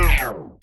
Bell.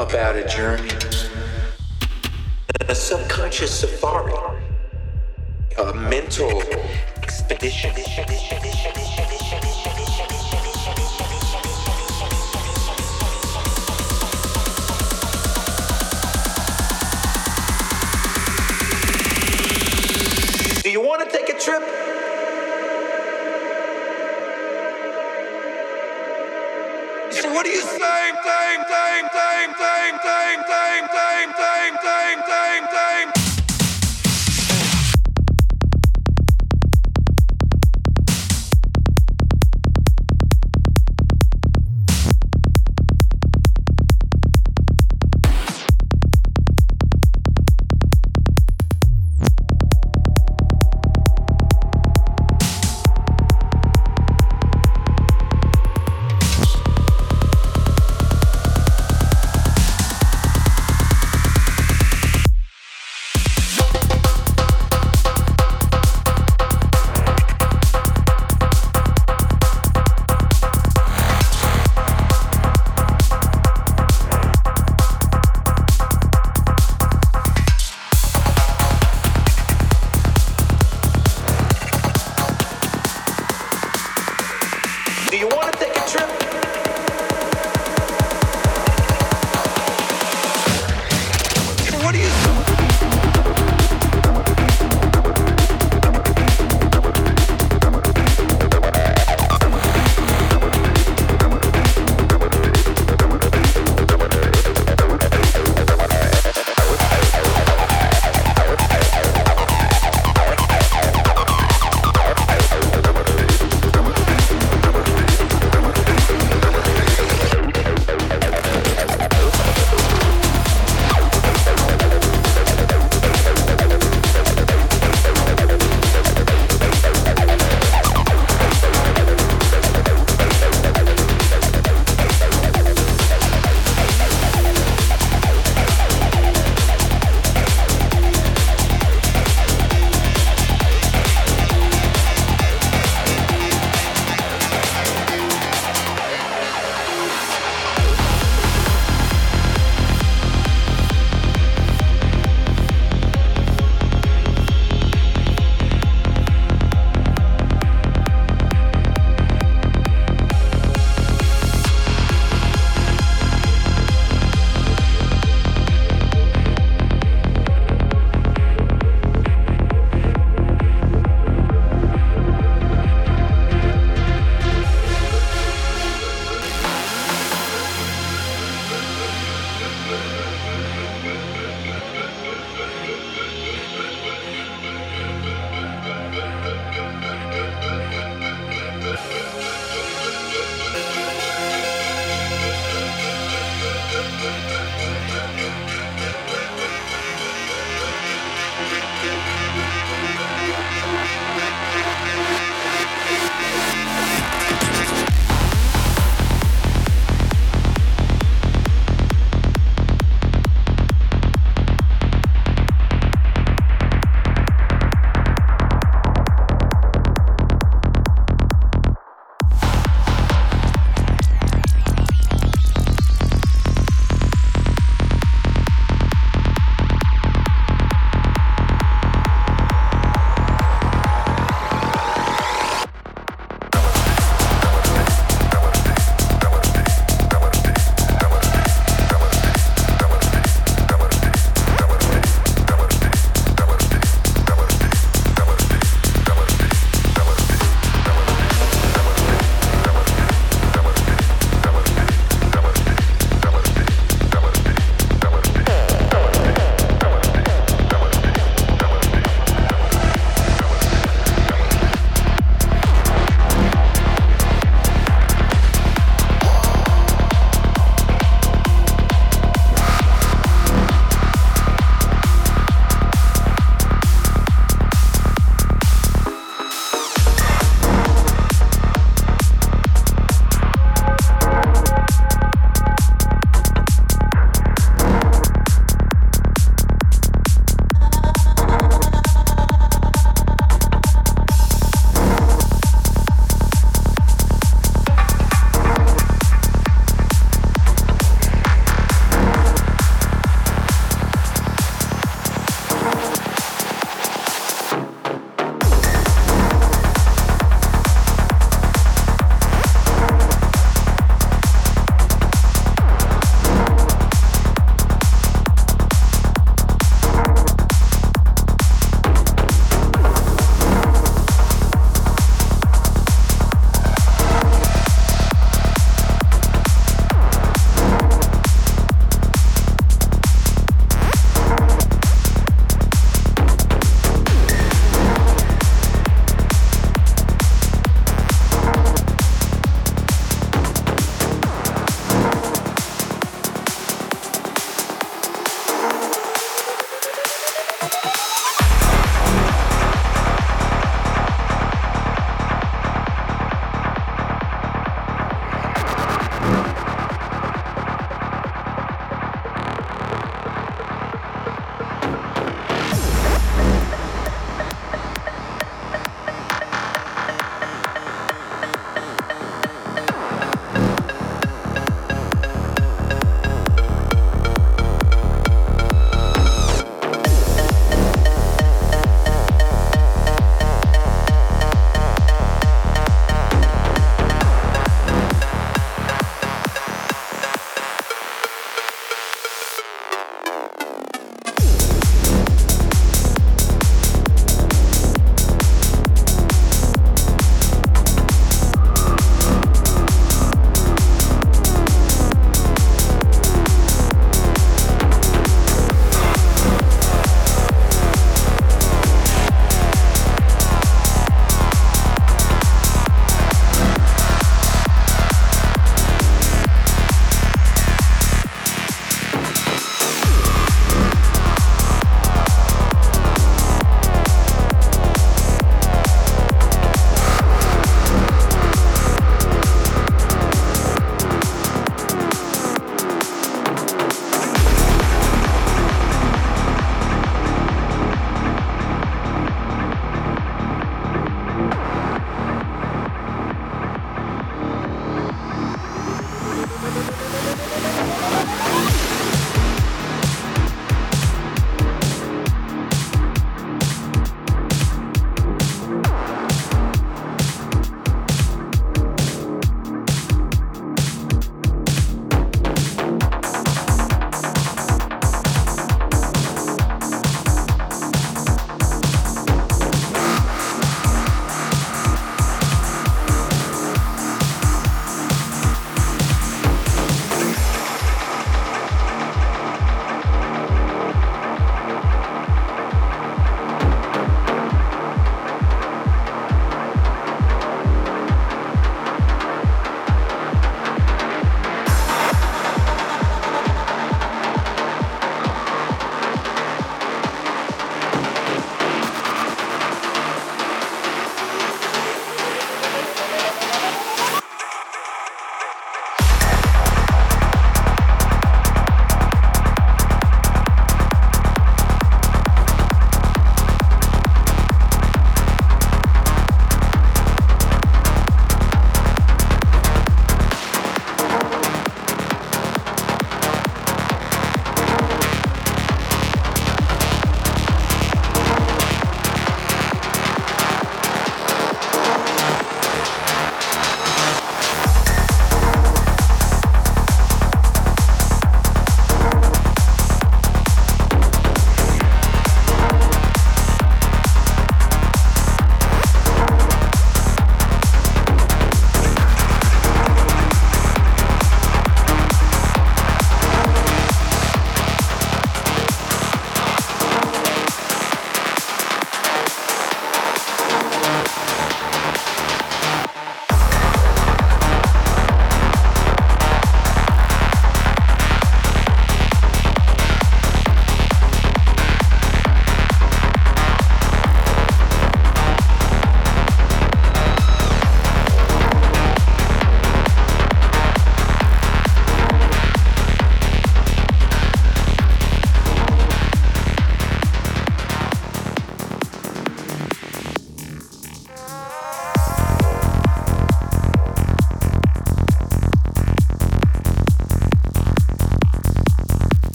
about a journey, a subconscious safari, a mental expedition.